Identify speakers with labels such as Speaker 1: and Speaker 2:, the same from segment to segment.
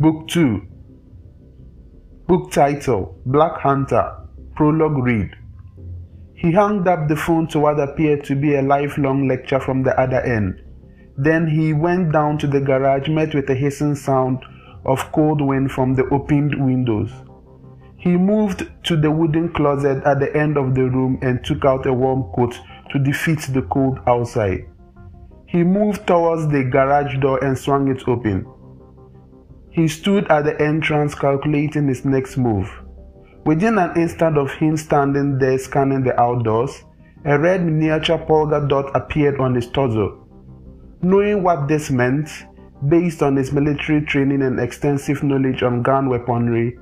Speaker 1: Book 2 Book title Black Hunter Prologue Read He hung up the phone to what appeared to be a lifelong lecture from the other end. Then he went down to the garage, met with a hissing sound of cold wind from the opened windows. He moved to the wooden closet at the end of the room and took out a warm coat to defeat the cold outside. He moved towards the garage door and swung it open. He stood at the entrance calculating his next move. Within an instant of him standing there scanning the outdoors, a red miniature polka dot appeared on his torso. Knowing what this meant, based on his military training and extensive knowledge on gun weaponry,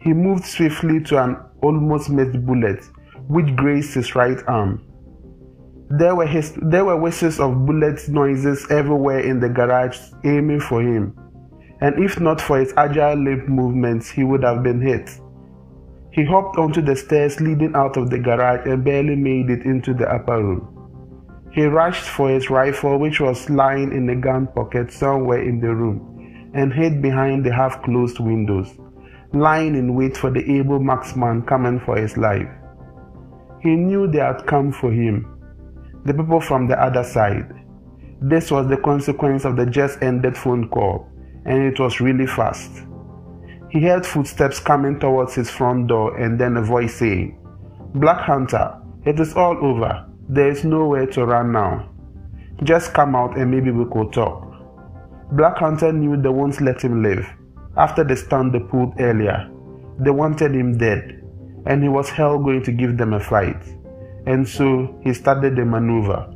Speaker 1: he moved swiftly to an almost missed bullet, which grazed his right arm. There were, his, there were whistles of bullet noises everywhere in the garage, aiming for him. And if not for his agile limb movements, he would have been hit. He hopped onto the stairs leading out of the garage and barely made it into the upper room. He rushed for his rifle, which was lying in a gun pocket somewhere in the room, and hid behind the half closed windows, lying in wait for the able marksman coming for his life. He knew they had come for him, the people from the other side. This was the consequence of the just ended phone call, and it was really fast. He heard footsteps coming towards his front door and then a voice saying, Black Hunter, it is all over. There is nowhere to run now. Just come out and maybe we could talk. Black Hunter knew they won't let him live. After the stunt they pulled earlier, they wanted him dead, and he was hell going to give them a fight and so he started the maneuver.